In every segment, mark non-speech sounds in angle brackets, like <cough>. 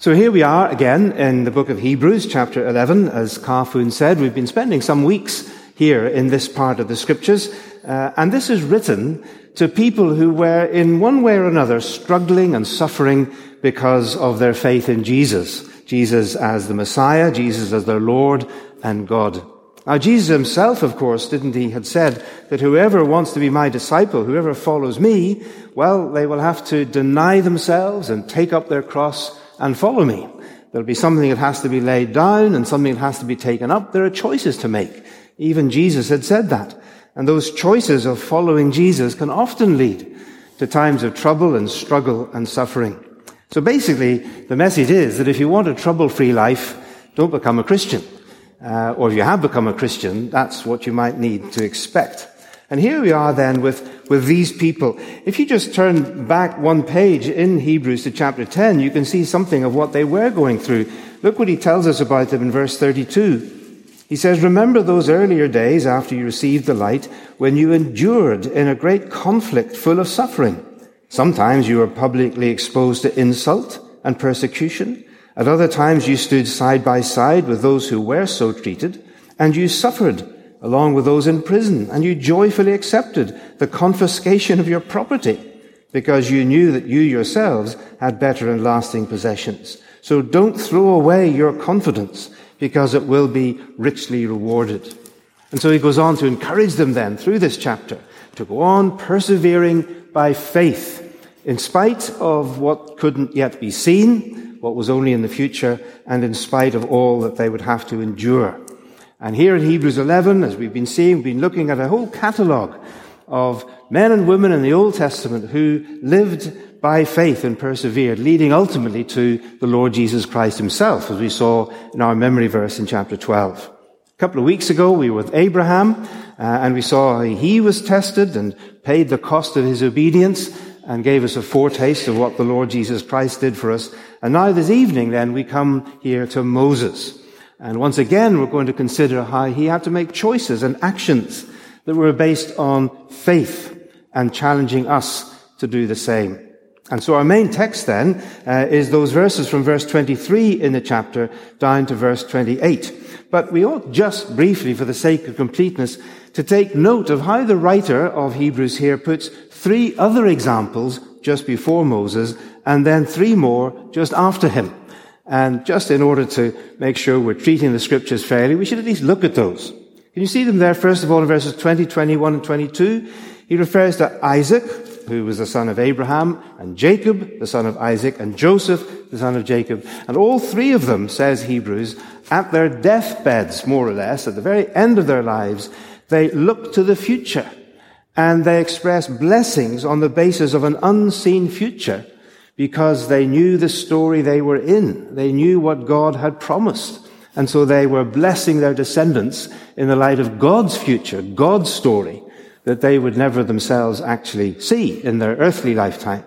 So here we are again in the book of Hebrews, chapter 11. As Carfoon said, we've been spending some weeks here in this part of the scriptures, uh, and this is written to people who were in one way or another struggling and suffering because of their faith in Jesus. Jesus as the Messiah, Jesus as their Lord and God. Now Jesus himself, of course, didn't he, had said that whoever wants to be my disciple, whoever follows me, well, they will have to deny themselves and take up their cross and follow me. There'll be something that has to be laid down and something that has to be taken up. There are choices to make. Even Jesus had said that. And those choices of following Jesus can often lead to times of trouble and struggle and suffering. So basically, the message is that if you want a trouble-free life, don't become a Christian. Uh, or if you have become a Christian, that's what you might need to expect. And here we are then with, with these people. If you just turn back one page in Hebrews to chapter 10, you can see something of what they were going through. Look what he tells us about them in verse 32. He says, Remember those earlier days after you received the light when you endured in a great conflict full of suffering. Sometimes you were publicly exposed to insult and persecution. At other times you stood side by side with those who were so treated, and you suffered along with those in prison, and you joyfully accepted the confiscation of your property because you knew that you yourselves had better and lasting possessions. So don't throw away your confidence because it will be richly rewarded. And so he goes on to encourage them then through this chapter to go on persevering by faith in spite of what couldn't yet be seen, what was only in the future, and in spite of all that they would have to endure. And here in Hebrews 11, as we've been seeing, we've been looking at a whole catalogue of men and women in the Old Testament who lived by faith and persevered, leading ultimately to the Lord Jesus Christ himself, as we saw in our memory verse in chapter 12. A couple of weeks ago, we were with Abraham, uh, and we saw he was tested and paid the cost of his obedience and gave us a foretaste of what the Lord Jesus Christ did for us. And now this evening, then, we come here to Moses. And once again, we're going to consider how he had to make choices and actions that were based on faith and challenging us to do the same. And so our main text then uh, is those verses from verse 23 in the chapter down to verse 28. But we ought just briefly, for the sake of completeness, to take note of how the writer of Hebrews here puts three other examples just before Moses and then three more just after him. And just in order to make sure we're treating the scriptures fairly, we should at least look at those. Can you see them there, first of all, in verses 20, 21, and 22? He refers to Isaac, who was the son of Abraham, and Jacob, the son of Isaac, and Joseph, the son of Jacob. And all three of them, says Hebrews, at their deathbeds, more or less, at the very end of their lives, they look to the future. And they express blessings on the basis of an unseen future because they knew the story they were in. They knew what God had promised. And so they were blessing their descendants in the light of God's future, God's story that they would never themselves actually see in their earthly lifetime.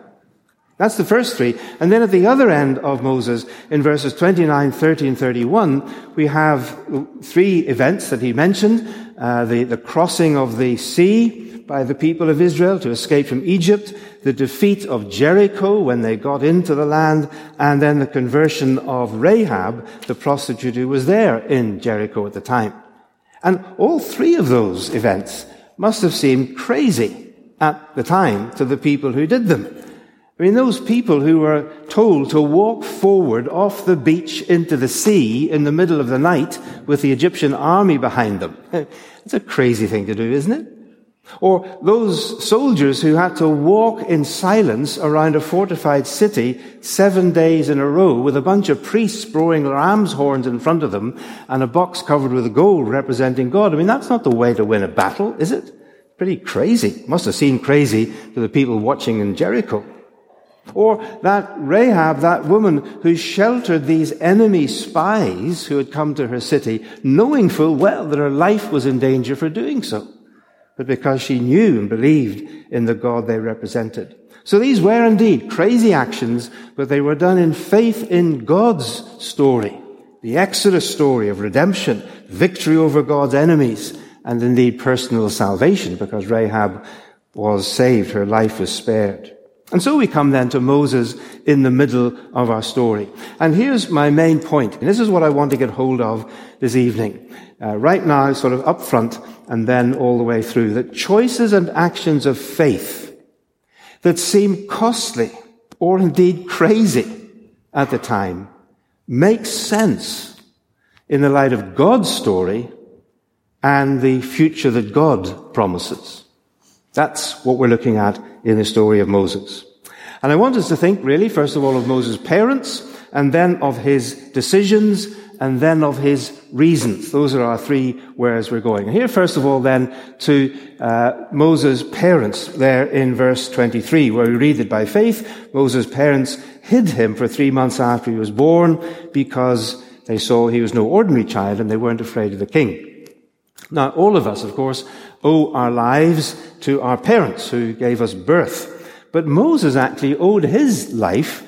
That's the first three. And then at the other end of Moses, in verses 29, 30, and 31, we have three events that he mentioned. Uh, the, the crossing of the sea, by the people of Israel to escape from Egypt, the defeat of Jericho when they got into the land, and then the conversion of Rahab, the prostitute who was there in Jericho at the time. And all three of those events must have seemed crazy at the time to the people who did them. I mean, those people who were told to walk forward off the beach into the sea in the middle of the night with the Egyptian army behind them. <laughs> It's a crazy thing to do, isn't it? Or those soldiers who had to walk in silence around a fortified city seven days in a row with a bunch of priests blowing ram's horns in front of them and a box covered with gold representing God. I mean, that's not the way to win a battle, is it? Pretty crazy. Must have seemed crazy to the people watching in Jericho. Or that Rahab, that woman who sheltered these enemy spies who had come to her city, knowing full well that her life was in danger for doing so but because she knew and believed in the God they represented. So these were indeed crazy actions, but they were done in faith in God's story, the Exodus story of redemption, victory over God's enemies, and indeed personal salvation, because Rahab was saved, her life was spared. And so we come then to Moses in the middle of our story. And here's my main point, and this is what I want to get hold of this evening. Uh, right now, sort of up front, and then all the way through, that choices and actions of faith that seem costly or indeed crazy at the time make sense in the light of God's story and the future that God promises. That's what we're looking at in the story of Moses. And I want us to think really, first of all, of Moses' parents, and then of his decisions, and then of his reasons. Those are our three wheres we're going. Here, first of all, then, to uh, Moses' parents, there in verse 23, where we read that by faith, Moses' parents hid him for three months after he was born, because they saw he was no ordinary child, and they weren't afraid of the king. Now, all of us, of course, owe our lives to our parents who gave us birth. But Moses actually owed his life,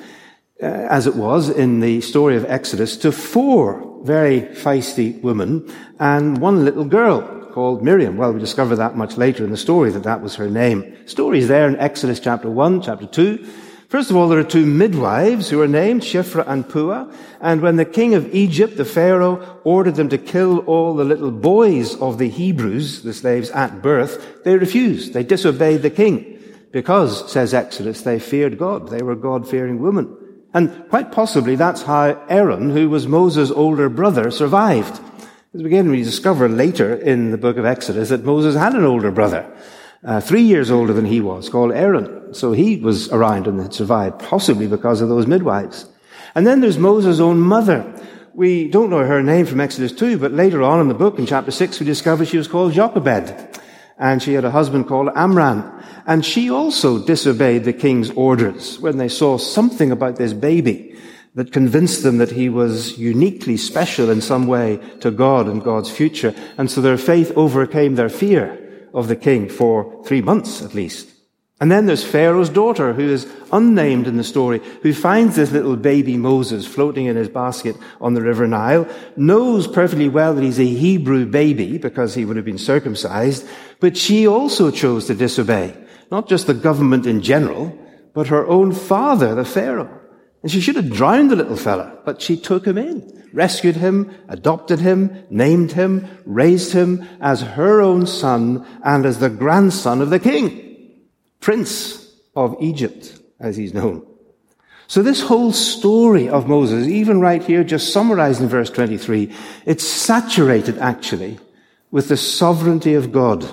uh, as it was in the story of Exodus, to four very feisty women and one little girl called Miriam. Well, we discover that much later in the story that that was her name. Stories there in Exodus chapter 1, chapter 2, First of all, there are two midwives who are named Shifra and Puah. And when the king of Egypt, the Pharaoh, ordered them to kill all the little boys of the Hebrews, the slaves at birth, they refused. They disobeyed the king because, says Exodus, they feared God. They were God-fearing women. And quite possibly that's how Aaron, who was Moses' older brother, survived. As we again we discover later in the book of Exodus that Moses had an older brother uh, three years older than he was, called Aaron. So he was around and had survived, possibly because of those midwives. And then there's Moses' own mother. We don't know her name from Exodus 2, but later on in the book, in chapter 6, we discover she was called Jochebed. And she had a husband called Amram. And she also disobeyed the king's orders when they saw something about this baby that convinced them that he was uniquely special in some way to God and God's future. And so their faith overcame their fear of the king for three months at least. And then there's Pharaoh's daughter, who is unnamed in the story, who finds this little baby Moses floating in his basket on the River Nile, knows perfectly well that he's a Hebrew baby because he would have been circumcised, but she also chose to disobey. Not just the government in general, but her own father, the Pharaoh. And she should have drowned the little fella, but she took him in, rescued him, adopted him, named him, raised him as her own son and as the grandson of the king, prince of Egypt, as he's known. So this whole story of Moses, even right here, just summarized in verse 23, it's saturated actually with the sovereignty of God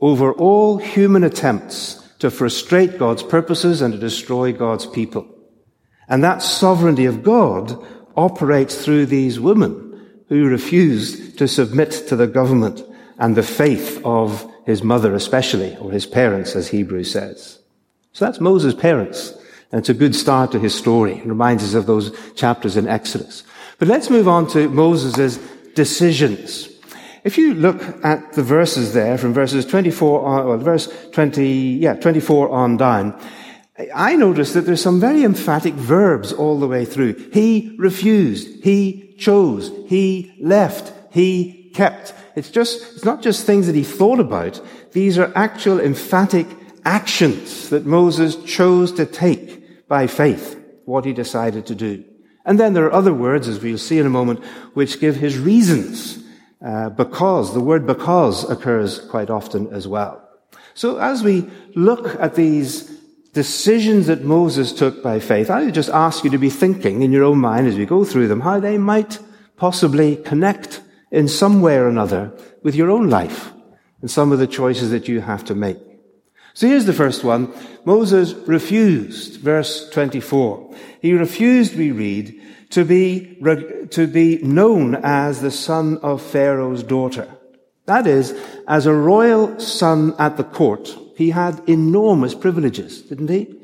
over all human attempts to frustrate God's purposes and to destroy God's people. And that sovereignty of God operates through these women who refused to submit to the government and the faith of his mother especially, or his parents, as Hebrew says. So that's Moses' parents. And it's a good start to his story. It reminds us of those chapters in Exodus. But let's move on to Moses' decisions. If you look at the verses there, from verses 24 on, well, verse 20, yeah, 24 on down, I notice that there's some very emphatic verbs all the way through. He refused. He chose. He left. He kept. It's just, it's not just things that he thought about. These are actual emphatic actions that Moses chose to take by faith, what he decided to do. And then there are other words, as we'll see in a moment, which give his reasons. Uh, because, the word because occurs quite often as well. So as we look at these decisions that Moses took by faith, I just ask you to be thinking in your own mind as we go through them how they might possibly connect in some way or another with your own life and some of the choices that you have to make. So here's the first one. Moses refused, verse 24. He refused, we read, to be, to be known as the son of Pharaoh's daughter. That is, as a royal son at the court, he had enormous privileges, didn't he?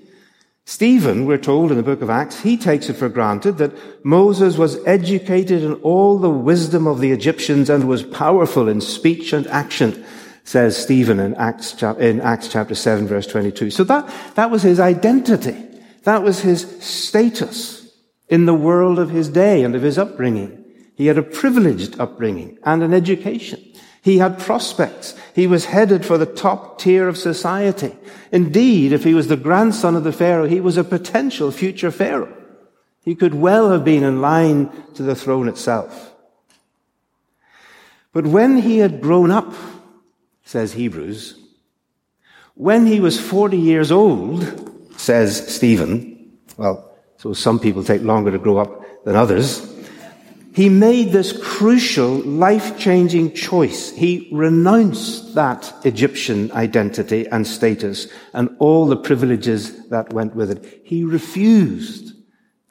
Stephen, we're told in the book of Acts, he takes it for granted that Moses was educated in all the wisdom of the Egyptians and was powerful in speech and action, says Stephen in Acts, in Acts chapter 7 verse 22. So that, that was his identity. That was his status in the world of his day and of his upbringing. He had a privileged upbringing and an education. He had prospects. He was headed for the top tier of society. Indeed, if he was the grandson of the Pharaoh, he was a potential future Pharaoh. He could well have been in line to the throne itself. But when he had grown up, says Hebrews, when he was 40 years old, says Stephen, well, so some people take longer to grow up than others, he made this crucial, life-changing choice. He renounced that Egyptian identity and status and all the privileges that went with it. He refused,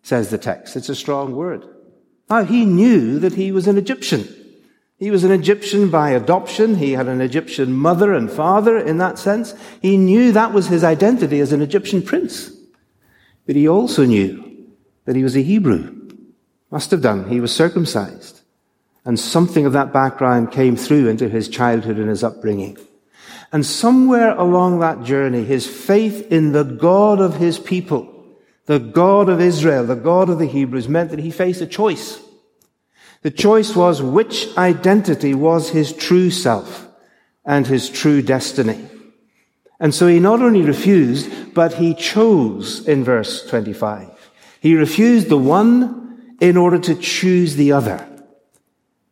says the text. It's a strong word. Now, he knew that he was an Egyptian. He was an Egyptian by adoption. He had an Egyptian mother and father in that sense. He knew that was his identity as an Egyptian prince. But he also knew that he was a Hebrew. Must have done. He was circumcised. And something of that background came through into his childhood and his upbringing. And somewhere along that journey, his faith in the God of his people, the God of Israel, the God of the Hebrews, meant that he faced a choice. The choice was which identity was his true self and his true destiny. And so he not only refused, but he chose in verse 25. He refused the one in order to choose the other.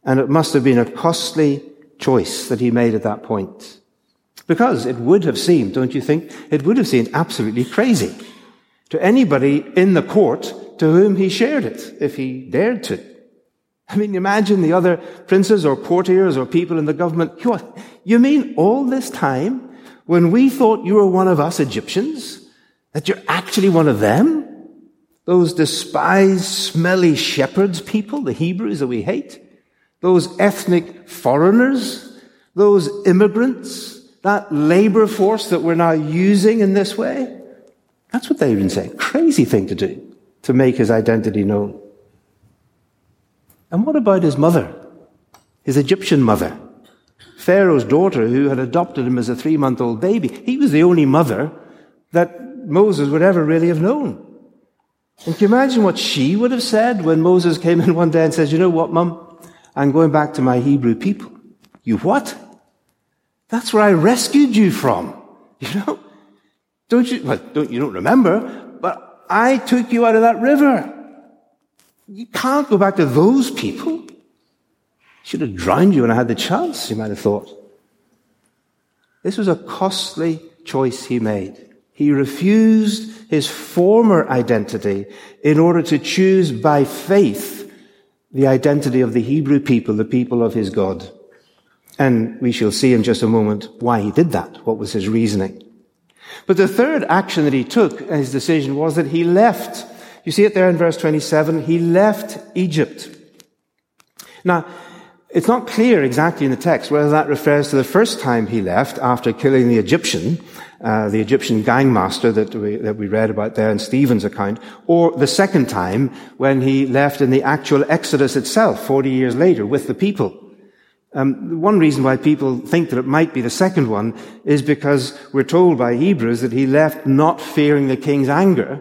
And it must have been a costly choice that he made at that point. Because it would have seemed, don't you think, it would have seemed absolutely crazy to anybody in the court to whom he shared it, if he dared to. I mean, imagine the other princes or courtiers or people in the government. You mean all this time, when we thought you were one of us Egyptians, that you're actually one of them? Those despised, smelly shepherds people, the Hebrews that we hate, those ethnic foreigners, those immigrants, that labor force that we're now using in this way. That's what they've been saying. Crazy thing to do, to make his identity known. And what about his mother? His Egyptian mother? Pharaoh's daughter who had adopted him as a three month old baby. He was the only mother that Moses would ever really have known. And can you imagine what she would have said when Moses came in one day and says, you know what, mum? I'm going back to my Hebrew people. You what? That's where I rescued you from. <laughs> You know? Don't you, well, don't, you don't remember, but I took you out of that river. You can't go back to those people. Should have drowned you when I had the chance, you might have thought. This was a costly choice he made. He refused his former identity in order to choose by faith the identity of the Hebrew people, the people of his God. And we shall see in just a moment why he did that, what was his reasoning. But the third action that he took, his decision, was that he left. You see it there in verse 27. He left Egypt. Now, it's not clear exactly in the text whether that refers to the first time he left after killing the Egyptian, uh, the Egyptian gangmaster that we, that we read about there in Stephen's account, or the second time when he left in the actual Exodus itself, 40 years later, with the people. Um, one reason why people think that it might be the second one is because we're told by Hebrews that he left not fearing the king's anger,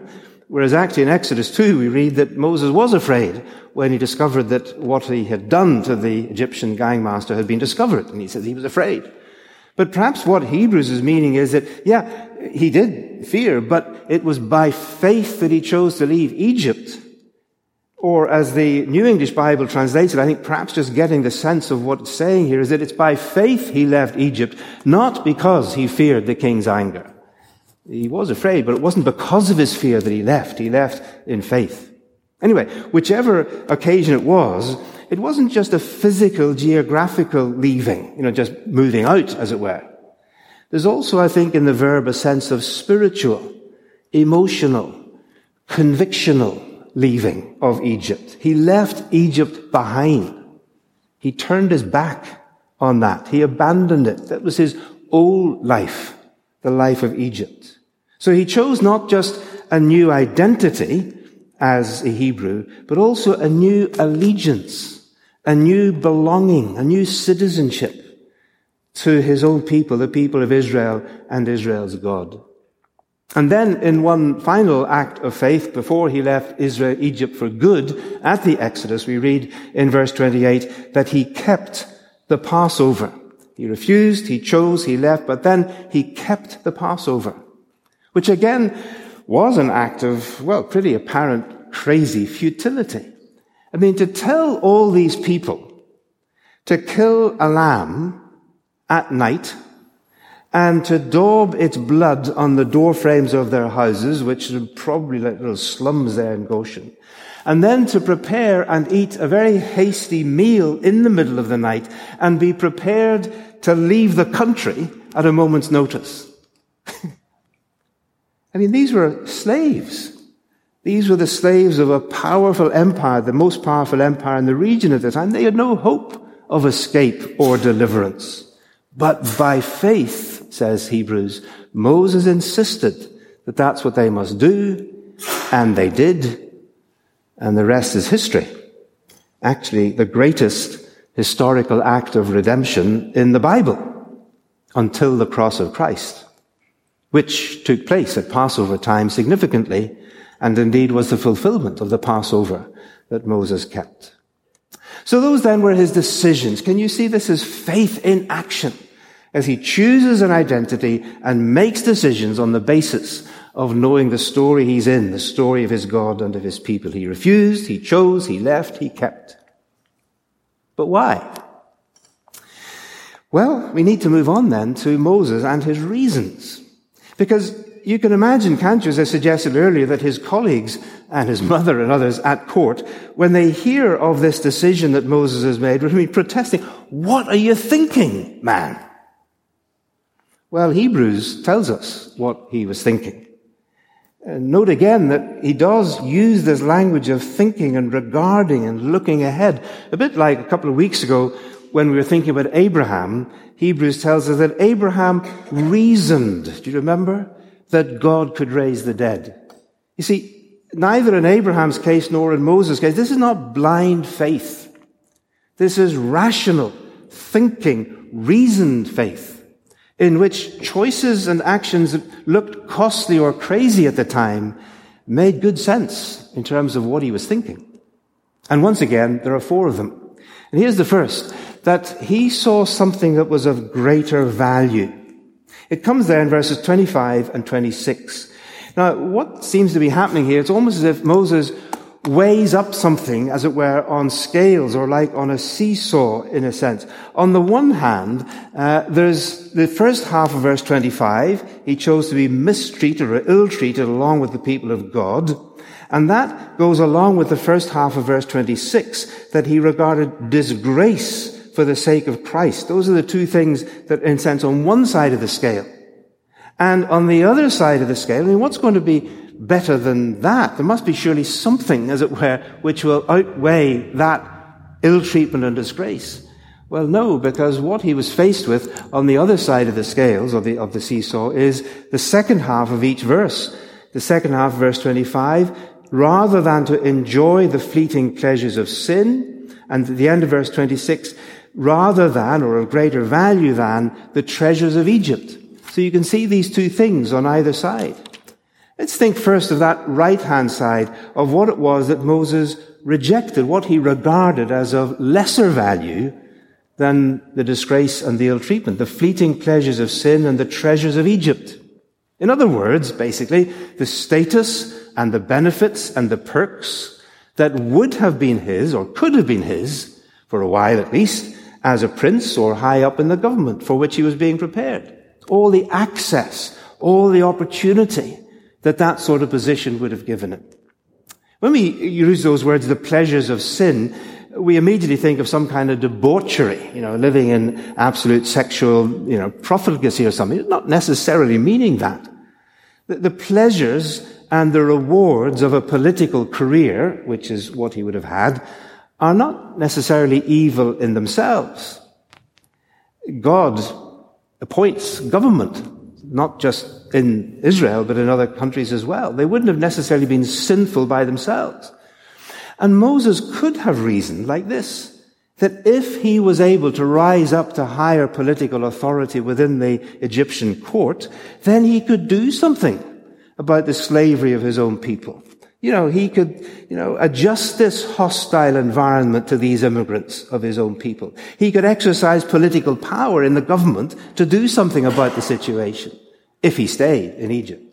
Whereas actually in Exodus 2, we read that Moses was afraid when he discovered that what he had done to the Egyptian gangmaster had been discovered. And he says he was afraid. But perhaps what Hebrews is meaning is that, yeah, he did fear, but it was by faith that he chose to leave Egypt. Or as the New English Bible translates it, I think perhaps just getting the sense of what it's saying here is that it's by faith he left Egypt, not because he feared the king's anger. He was afraid, but it wasn't because of his fear that he left. He left in faith. Anyway, whichever occasion it was, it wasn't just a physical, geographical leaving, you know, just moving out, as it were. There's also, I think, in the verb a sense of spiritual, emotional, convictional leaving of Egypt. He left Egypt behind. He turned his back on that. He abandoned it. That was his old life, the life of Egypt. So he chose not just a new identity as a Hebrew, but also a new allegiance, a new belonging, a new citizenship to his own people, the people of Israel and Israel's God. And then in one final act of faith, before he left Israel, Egypt for good, at the Exodus, we read in verse 28 that he kept the Passover. He refused, he chose, he left, but then he kept the Passover, which again was an act of, well, pretty apparent crazy futility. I mean, to tell all these people to kill a lamb at night and to daub its blood on the door frames of their houses, which are probably like little slums there in Goshen, and then to prepare and eat a very hasty meal in the middle of the night and be prepared to leave the country at a moment's notice. <laughs> I mean, these were slaves. These were the slaves of a powerful empire, the most powerful empire in the region at the time. They had no hope of escape or deliverance. But by faith, says Hebrews, Moses insisted that that's what they must do, and they did, and the rest is history. Actually, the greatest historical act of redemption in the Bible until the cross of Christ, which took place at Passover time significantly and indeed was the fulfillment of the Passover that Moses kept. So those then were his decisions. Can you see this as faith in action? As he chooses an identity and makes decisions on the basis of knowing the story he's in, the story of his God and of his people. He refused, he chose, he left, he kept. But why? Well, we need to move on then to Moses and his reasons. Because you can imagine, can't you, as I suggested earlier, that his colleagues and his mother and others at court, when they hear of this decision that Moses has made, would be protesting, what are you thinking, man? Well, Hebrews tells us what he was thinking. And note again that he does use this language of thinking and regarding and looking ahead. A bit like a couple of weeks ago when we were thinking about Abraham, Hebrews tells us that Abraham reasoned. Do you remember? That God could raise the dead. You see, neither in Abraham's case nor in Moses' case, this is not blind faith. This is rational, thinking, reasoned faith in which choices and actions that looked costly or crazy at the time made good sense in terms of what he was thinking. And once again, there are four of them. And here's the first, that he saw something that was of greater value. It comes there in verses 25 and 26. Now, what seems to be happening here, it's almost as if Moses weighs up something, as it were, on scales or like on a seesaw, in a sense. On the one hand, uh, there's the first half of verse 25. He chose to be mistreated or ill-treated along with the people of God. And that goes along with the first half of verse 26, that he regarded disgrace for the sake of Christ. Those are the two things that, in sense, on one side of the scale. And on the other side of the scale, I mean, what's going to be better than that. There must be surely something, as it were, which will outweigh that ill treatment and disgrace. Well, no, because what he was faced with on the other side of the scales of the, of the seesaw is the second half of each verse. The second half, verse 25, rather than to enjoy the fleeting pleasures of sin, and at the end of verse 26, rather than, or of greater value than, the treasures of Egypt. So you can see these two things on either side. Let's think first of that right hand side of what it was that Moses rejected, what he regarded as of lesser value than the disgrace and the ill treatment, the fleeting pleasures of sin and the treasures of Egypt. In other words, basically, the status and the benefits and the perks that would have been his or could have been his, for a while at least, as a prince or high up in the government for which he was being prepared. All the access, all the opportunity, that that sort of position would have given him. When we use those words, the pleasures of sin, we immediately think of some kind of debauchery, you know, living in absolute sexual, you know, profligacy or something. Not necessarily meaning that. The pleasures and the rewards of a political career, which is what he would have had, are not necessarily evil in themselves. God appoints government, not just in Israel, but in other countries as well. They wouldn't have necessarily been sinful by themselves. And Moses could have reasoned like this, that if he was able to rise up to higher political authority within the Egyptian court, then he could do something about the slavery of his own people. You know, he could, you know, adjust this hostile environment to these immigrants of his own people. He could exercise political power in the government to do something about the situation if he stayed in Egypt.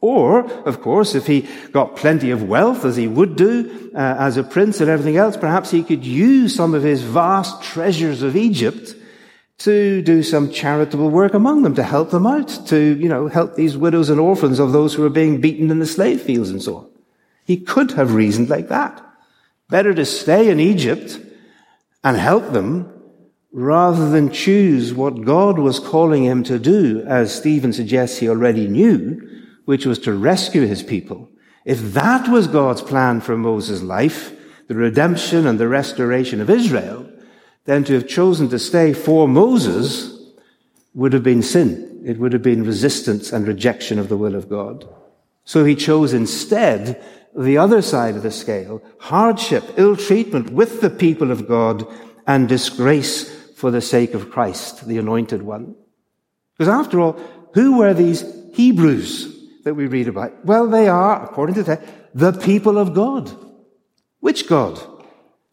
Or, of course, if he got plenty of wealth, as he would do uh, as a prince and everything else, perhaps he could use some of his vast treasures of Egypt to do some charitable work among them, to help them out, to, you know, help these widows and orphans of those who are being beaten in the slave fields and so on. He could have reasoned like that. Better to stay in Egypt and help them rather than choose what God was calling him to do, as Stephen suggests he already knew, which was to rescue his people. If that was God's plan for Moses' life, the redemption and the restoration of Israel, then to have chosen to stay for Moses would have been sin. It would have been resistance and rejection of the will of God. So he chose instead the other side of the scale, hardship, ill treatment with the people of God, and disgrace for the sake of Christ, the anointed one. Because after all, who were these Hebrews that we read about? Well, they are, according to the text, the people of God. Which God?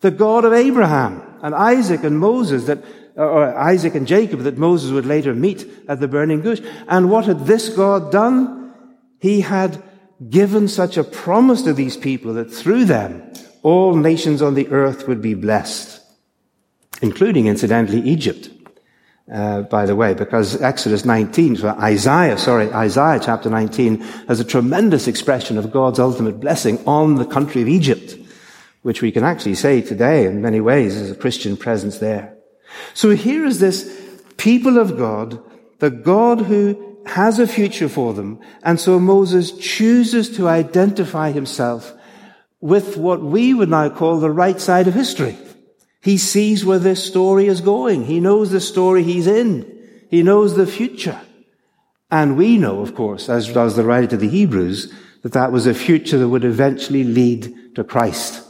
The God of Abraham and Isaac and Moses that, or Isaac and Jacob that Moses would later meet at the burning bush. And what had this God done? He had given such a promise to these people that through them all nations on the earth would be blessed, including, incidentally, Egypt. Uh, by the way, because Exodus 19, so Isaiah, sorry, Isaiah chapter 19 has a tremendous expression of God's ultimate blessing on the country of Egypt, which we can actually say today in many ways is a Christian presence there. So here is this people of God, the God who has a future for them. And so Moses chooses to identify himself with what we would now call the right side of history. He sees where this story is going. He knows the story he's in. He knows the future. And we know, of course, as does the writer to the Hebrews, that that was a future that would eventually lead to Christ.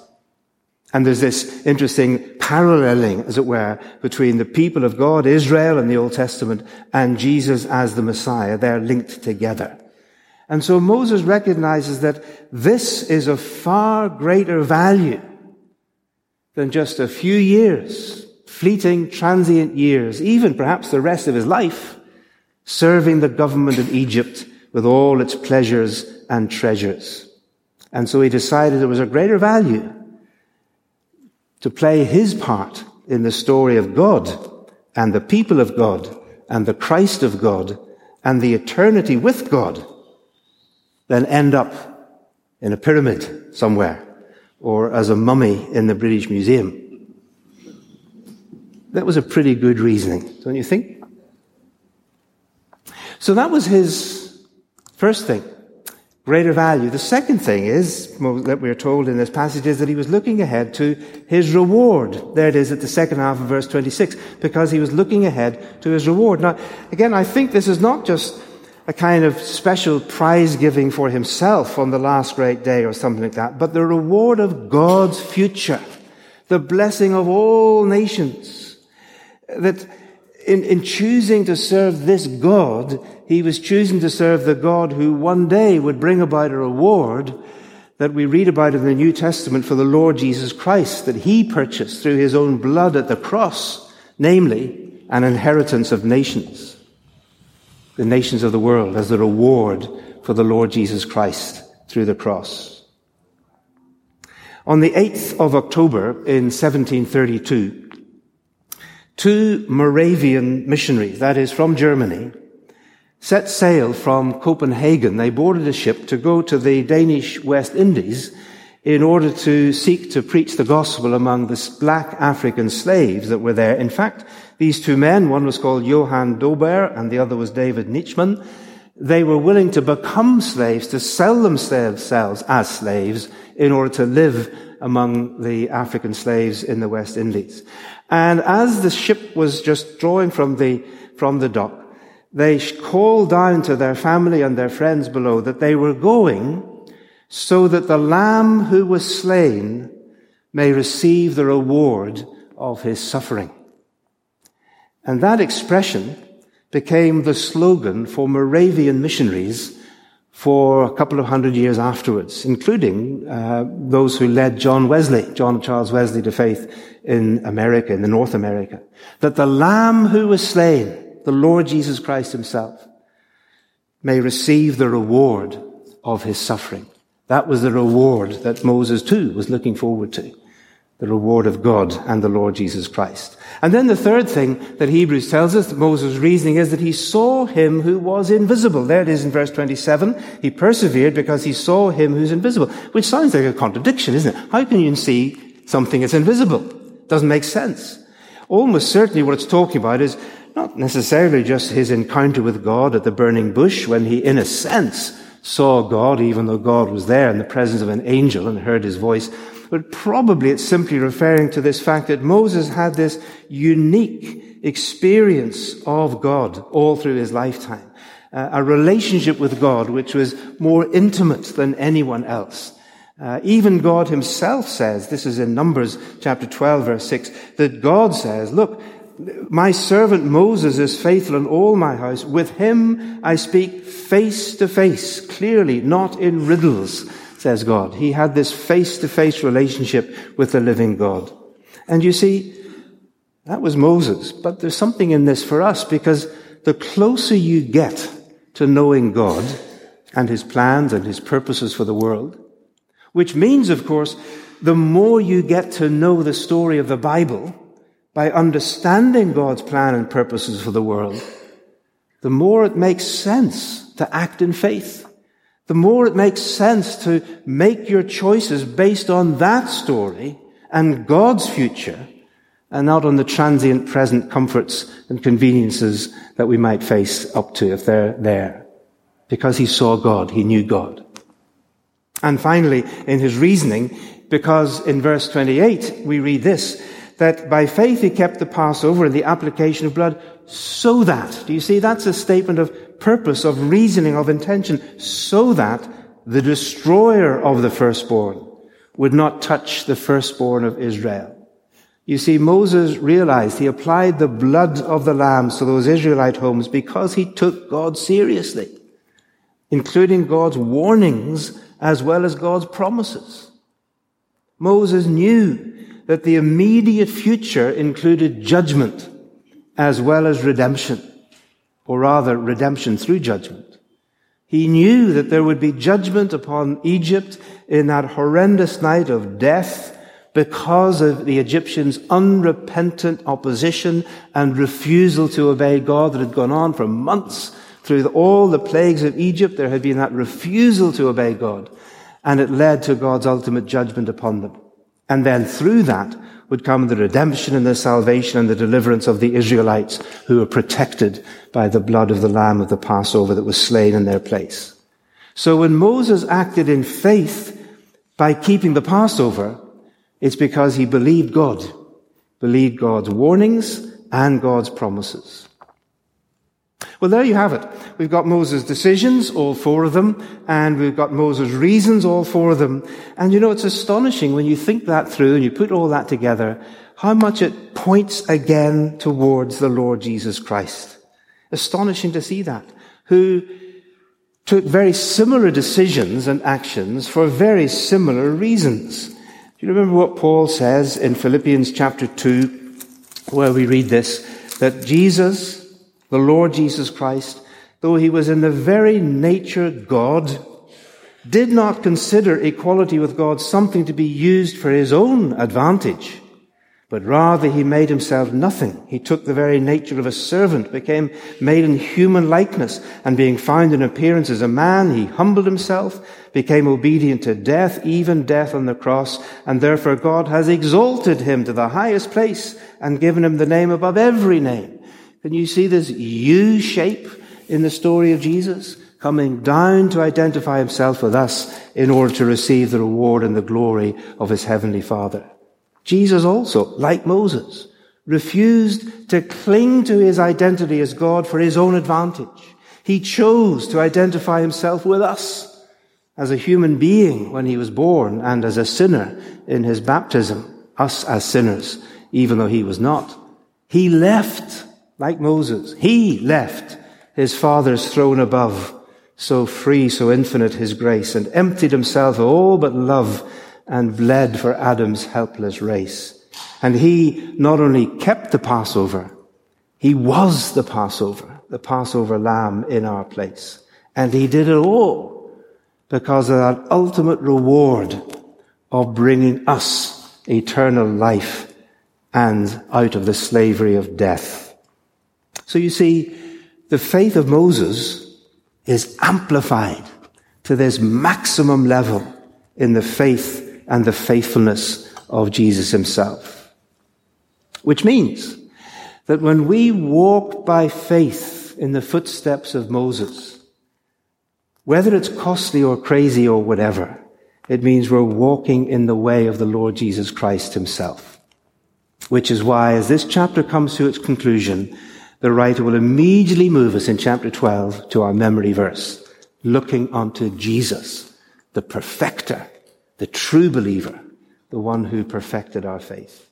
And there's this interesting paralleling, as it were, between the people of God, Israel in the Old Testament, and Jesus as the Messiah. They're linked together. And so Moses recognizes that this is of far greater value than just a few years, fleeting, transient years, even perhaps the rest of his life, serving the government of Egypt with all its pleasures and treasures. And so he decided it was a greater value to play his part in the story of God and the people of God and the Christ of God and the eternity with God than end up in a pyramid somewhere or as a mummy in the British Museum. That was a pretty good reasoning, don't you think? So that was his first thing greater value. The second thing is, that we're told in this passage, is that he was looking ahead to his reward. There it is at the second half of verse 26, because he was looking ahead to his reward. Now, again, I think this is not just a kind of special prize giving for himself on the last great day or something like that, but the reward of God's future, the blessing of all nations. That in, in choosing to serve this God, he was choosing to serve the God who one day would bring about a reward that we read about in the New Testament for the Lord Jesus Christ, that he purchased through his own blood at the cross, namely, an inheritance of nations, the nations of the world, as the reward for the Lord Jesus Christ through the cross. On the 8th of October in 1732, two Moravian missionaries, that is from Germany, set sail from Copenhagen. They boarded a ship to go to the Danish West Indies in order to seek to preach the gospel among the black African slaves that were there. In fact, these two men, one was called Johann Dober and the other was David Nitschmann, they were willing to become slaves, to sell themselves as slaves in order to live among the African slaves in the West Indies. And as the ship was just drawing from the, from the dock, they called down to their family and their friends below that they were going so that the lamb who was slain may receive the reward of his suffering. And that expression became the slogan for Moravian missionaries for a couple of hundred years afterwards, including uh, those who led John Wesley, John Charles Wesley to faith in America, in the North America, that the Lamb who was slain, the Lord Jesus Christ himself, may receive the reward of his suffering. That was the reward that Moses too was looking forward to. The reward of God and the Lord Jesus Christ. And then the third thing that Hebrews tells us, that Moses' reasoning is that he saw him who was invisible. There it is in verse 27. He persevered because he saw him who's invisible, which sounds like a contradiction, isn't it? How can you see something that's invisible? Doesn't make sense. Almost certainly what it's talking about is not necessarily just his encounter with God at the burning bush when he, in a sense, saw God, even though God was there in the presence of an angel and heard his voice. But probably it's simply referring to this fact that Moses had this unique experience of God all through his lifetime. Uh, a relationship with God which was more intimate than anyone else. Uh, even God himself says, this is in Numbers chapter 12 verse 6, that God says, look, my servant Moses is faithful in all my house. With him I speak face to face, clearly, not in riddles, says God. He had this face to face relationship with the living God. And you see, that was Moses. But there's something in this for us because the closer you get to knowing God and his plans and his purposes for the world, which means, of course, the more you get to know the story of the Bible, by understanding God's plan and purposes for the world, the more it makes sense to act in faith. The more it makes sense to make your choices based on that story and God's future and not on the transient present comforts and conveniences that we might face up to if they're there. Because he saw God, he knew God. And finally, in his reasoning, because in verse 28 we read this, that by faith he kept the Passover and the application of blood so that, do you see, that's a statement of purpose, of reasoning, of intention, so that the destroyer of the firstborn would not touch the firstborn of Israel. You see, Moses realized he applied the blood of the lambs to those Israelite homes because he took God seriously, including God's warnings as well as God's promises. Moses knew that the immediate future included judgment as well as redemption, or rather redemption through judgment. He knew that there would be judgment upon Egypt in that horrendous night of death because of the Egyptians' unrepentant opposition and refusal to obey God that had gone on for months. Through all the plagues of Egypt, there had been that refusal to obey God, and it led to God's ultimate judgment upon them. And then through that would come the redemption and the salvation and the deliverance of the Israelites who were protected by the blood of the Lamb of the Passover that was slain in their place. So when Moses acted in faith by keeping the Passover, it's because he believed God, believed God's warnings and God's promises. Well, there you have it. We've got Moses' decisions, all four of them, and we've got Moses' reasons, all four of them. And you know, it's astonishing when you think that through and you put all that together, how much it points again towards the Lord Jesus Christ. Astonishing to see that. Who took very similar decisions and actions for very similar reasons. Do you remember what Paul says in Philippians chapter 2, where we read this, that Jesus, the Lord Jesus Christ, though he was in the very nature God, did not consider equality with God something to be used for his own advantage, but rather he made himself nothing. He took the very nature of a servant, became made in human likeness, and being found in appearance as a man, he humbled himself, became obedient to death, even death on the cross, and therefore God has exalted him to the highest place and given him the name above every name can you see this U shape in the story of Jesus? Coming down to identify himself with us in order to receive the reward and the glory of his heavenly Father. Jesus also, like Moses, refused to cling to his identity as God for his own advantage. He chose to identify himself with us as a human being when he was born and as a sinner in his baptism, us as sinners, even though he was not. He left like Moses. He left his father's throne above So free, so infinite his grace, and emptied himself of all but love and bled for Adam's helpless race. And he not only kept the Passover, he was the Passover, the Passover lamb in our place. And he did it all because of that ultimate reward of bringing us eternal life and out of the slavery of death. So you see, the faith of Moses is amplified to this maximum level in the faith and the faithfulness of Jesus himself. Which means that when we walk by faith in the footsteps of Moses, whether it's costly or crazy or whatever, it means we're walking in the way of the Lord Jesus Christ himself. Which is why, as this chapter comes to its conclusion, the writer will immediately move us in chapter 12 to our memory verse, looking unto Jesus, the perfecter, the true believer, the one who perfected our faith.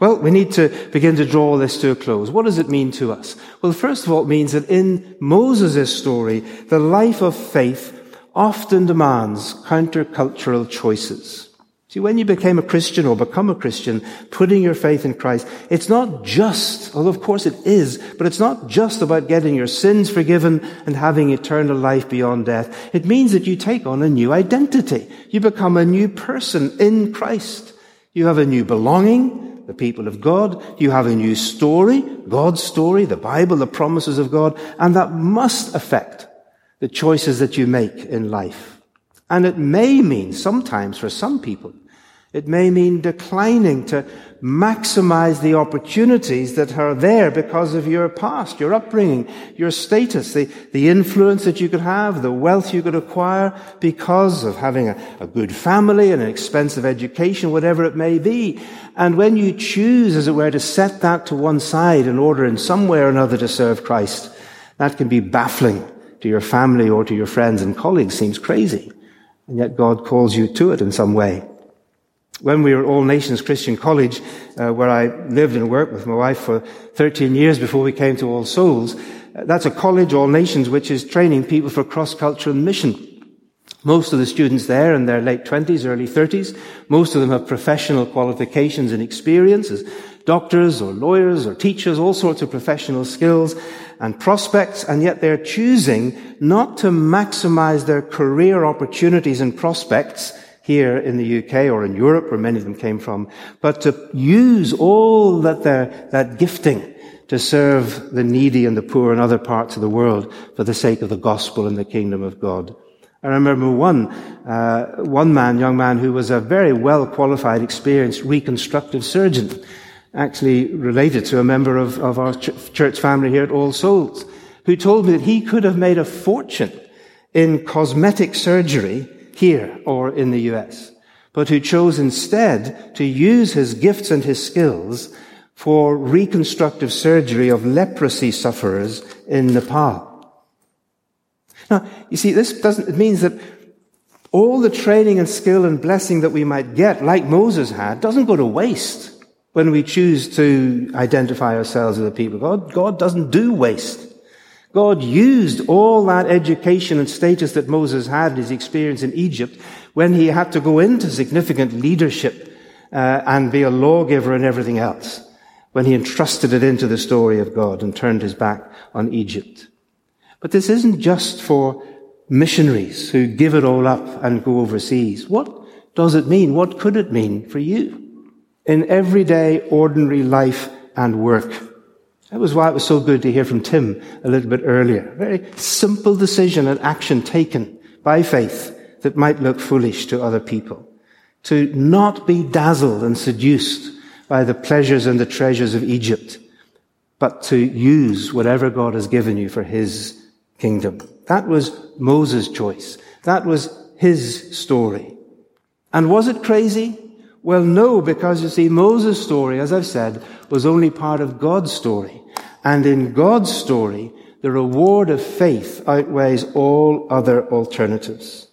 Well, we need to begin to draw this to a close. What does it mean to us? Well, first of all, it means that in Moses' story, the life of faith often demands countercultural choices. See, when you became a Christian or become a Christian, putting your faith in Christ, it's not just, although of course it is, but it's not just about getting your sins forgiven and having eternal life beyond death. It means that you take on a new identity. You become a new person in Christ. You have a new belonging the people of God. You have a new story, God's story, the Bible, the promises of God, and that must affect the choices that you make in life. And it may mean sometimes for some people it may mean declining to maximize the opportunities that are there because of your past, your upbringing, your status, the, the influence that you could have, the wealth you could acquire because of having a, a good family and an expensive education, whatever it may be. And when you choose, as it were, to set that to one side in order in some way or another to serve Christ, that can be baffling to your family or to your friends and colleagues, seems crazy. And yet God calls you to it in some way. When we were All Nations Christian College, uh, where I lived and worked with my wife for 13 years before we came to All Souls, uh, that's a college, All Nations, which is training people for cross-cultural mission. Most of the students there in their late 20s, early 30s, most of them have professional qualifications and experience as doctors or lawyers or teachers, all sorts of professional skills and prospects, and yet they're choosing not to maximize their career opportunities and prospects here in the UK or in Europe, where many of them came from, but to use all that their, that gifting to serve the needy and the poor in other parts of the world for the sake of the gospel and the kingdom of God. I remember one, uh, one man, young man, who was a very well qualified, experienced reconstructive surgeon, actually related to a member of, of our ch- church family here at All Souls, who told me that he could have made a fortune in cosmetic surgery here or in the US, but who chose instead to use his gifts and his skills for reconstructive surgery of leprosy sufferers in Nepal. Now, you see, this doesn't, it means that all the training and skill and blessing that we might get, like Moses had, doesn't go to waste when we choose to identify ourselves as a people. God, God doesn't do waste. God used all that education and status that Moses had in his experience in Egypt when he had to go into significant leadership uh, and be a lawgiver and everything else, when he entrusted it into the story of God and turned his back on Egypt. But this isn't just for missionaries who give it all up and go overseas. What does it mean? What could it mean for you in everyday, ordinary life and work? That was why it was so good to hear from Tim a little bit earlier. Very simple decision and action taken by faith that might look foolish to other people. To not be dazzled and seduced by the pleasures and the treasures of Egypt, but to use whatever God has given you for His kingdom. That was Moses' choice. That was his story. And was it crazy? Well, no, because you see, Moses' story, as I've said, was only part of God's story. And in God's story, the reward of faith outweighs all other alternatives.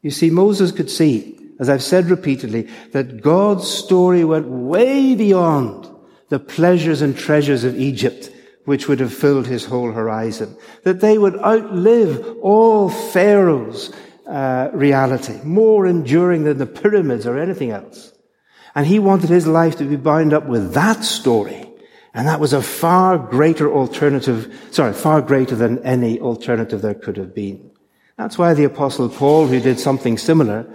You see, Moses could see, as I've said repeatedly, that God's story went way beyond the pleasures and treasures of Egypt which would have filled his whole horizon. That they would outlive all Pharaoh's uh, reality, more enduring than the pyramids or anything else. And he wanted his life to be bound up with that story. And that was a far greater alternative, sorry, far greater than any alternative there could have been. That's why the apostle Paul, who did something similar,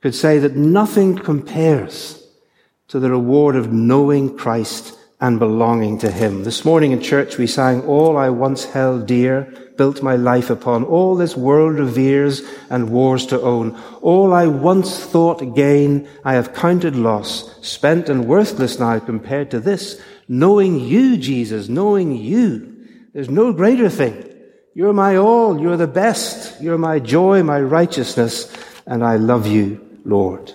could say that nothing compares to the reward of knowing Christ and belonging to Him. This morning in church we sang, All I once held dear, built my life upon. All this world reveres and wars to own. All I once thought gain, I have counted loss, spent and worthless now compared to this. Knowing you, Jesus, knowing you. There's no greater thing. You're my all. You're the best. You're my joy, my righteousness, and I love you, Lord.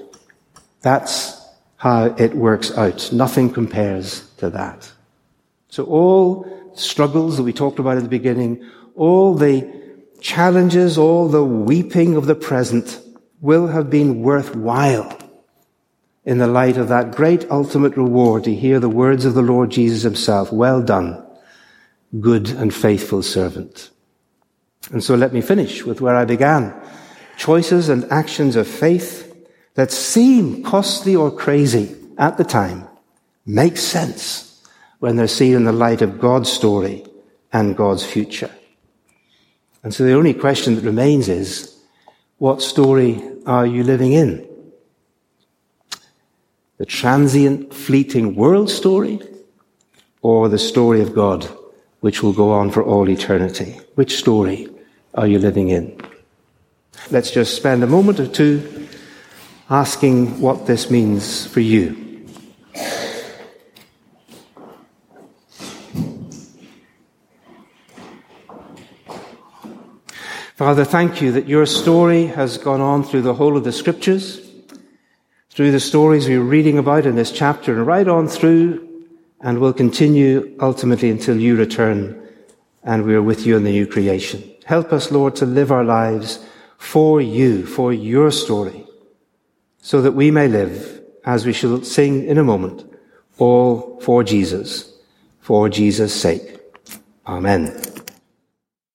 That's how it works out. Nothing compares to that. So all struggles that we talked about at the beginning, all the challenges, all the weeping of the present will have been worthwhile in the light of that great ultimate reward to hear the words of the Lord Jesus himself. Well done, good and faithful servant. And so let me finish with where I began. Choices and actions of faith that seem costly or crazy at the time make sense when they're seen in the light of God's story and God's future. And so the only question that remains is, what story are you living in? The transient, fleeting world story or the story of God, which will go on for all eternity? Which story are you living in? Let's just spend a moment or two asking what this means for you. Father, thank you that your story has gone on through the whole of the scriptures, through the stories we're reading about in this chapter, and right on through, and will continue ultimately until you return and we are with you in the new creation. Help us, Lord, to live our lives for you, for your story so that we may live, as we shall sing in a moment, all for Jesus, for Jesus' sake. Amen.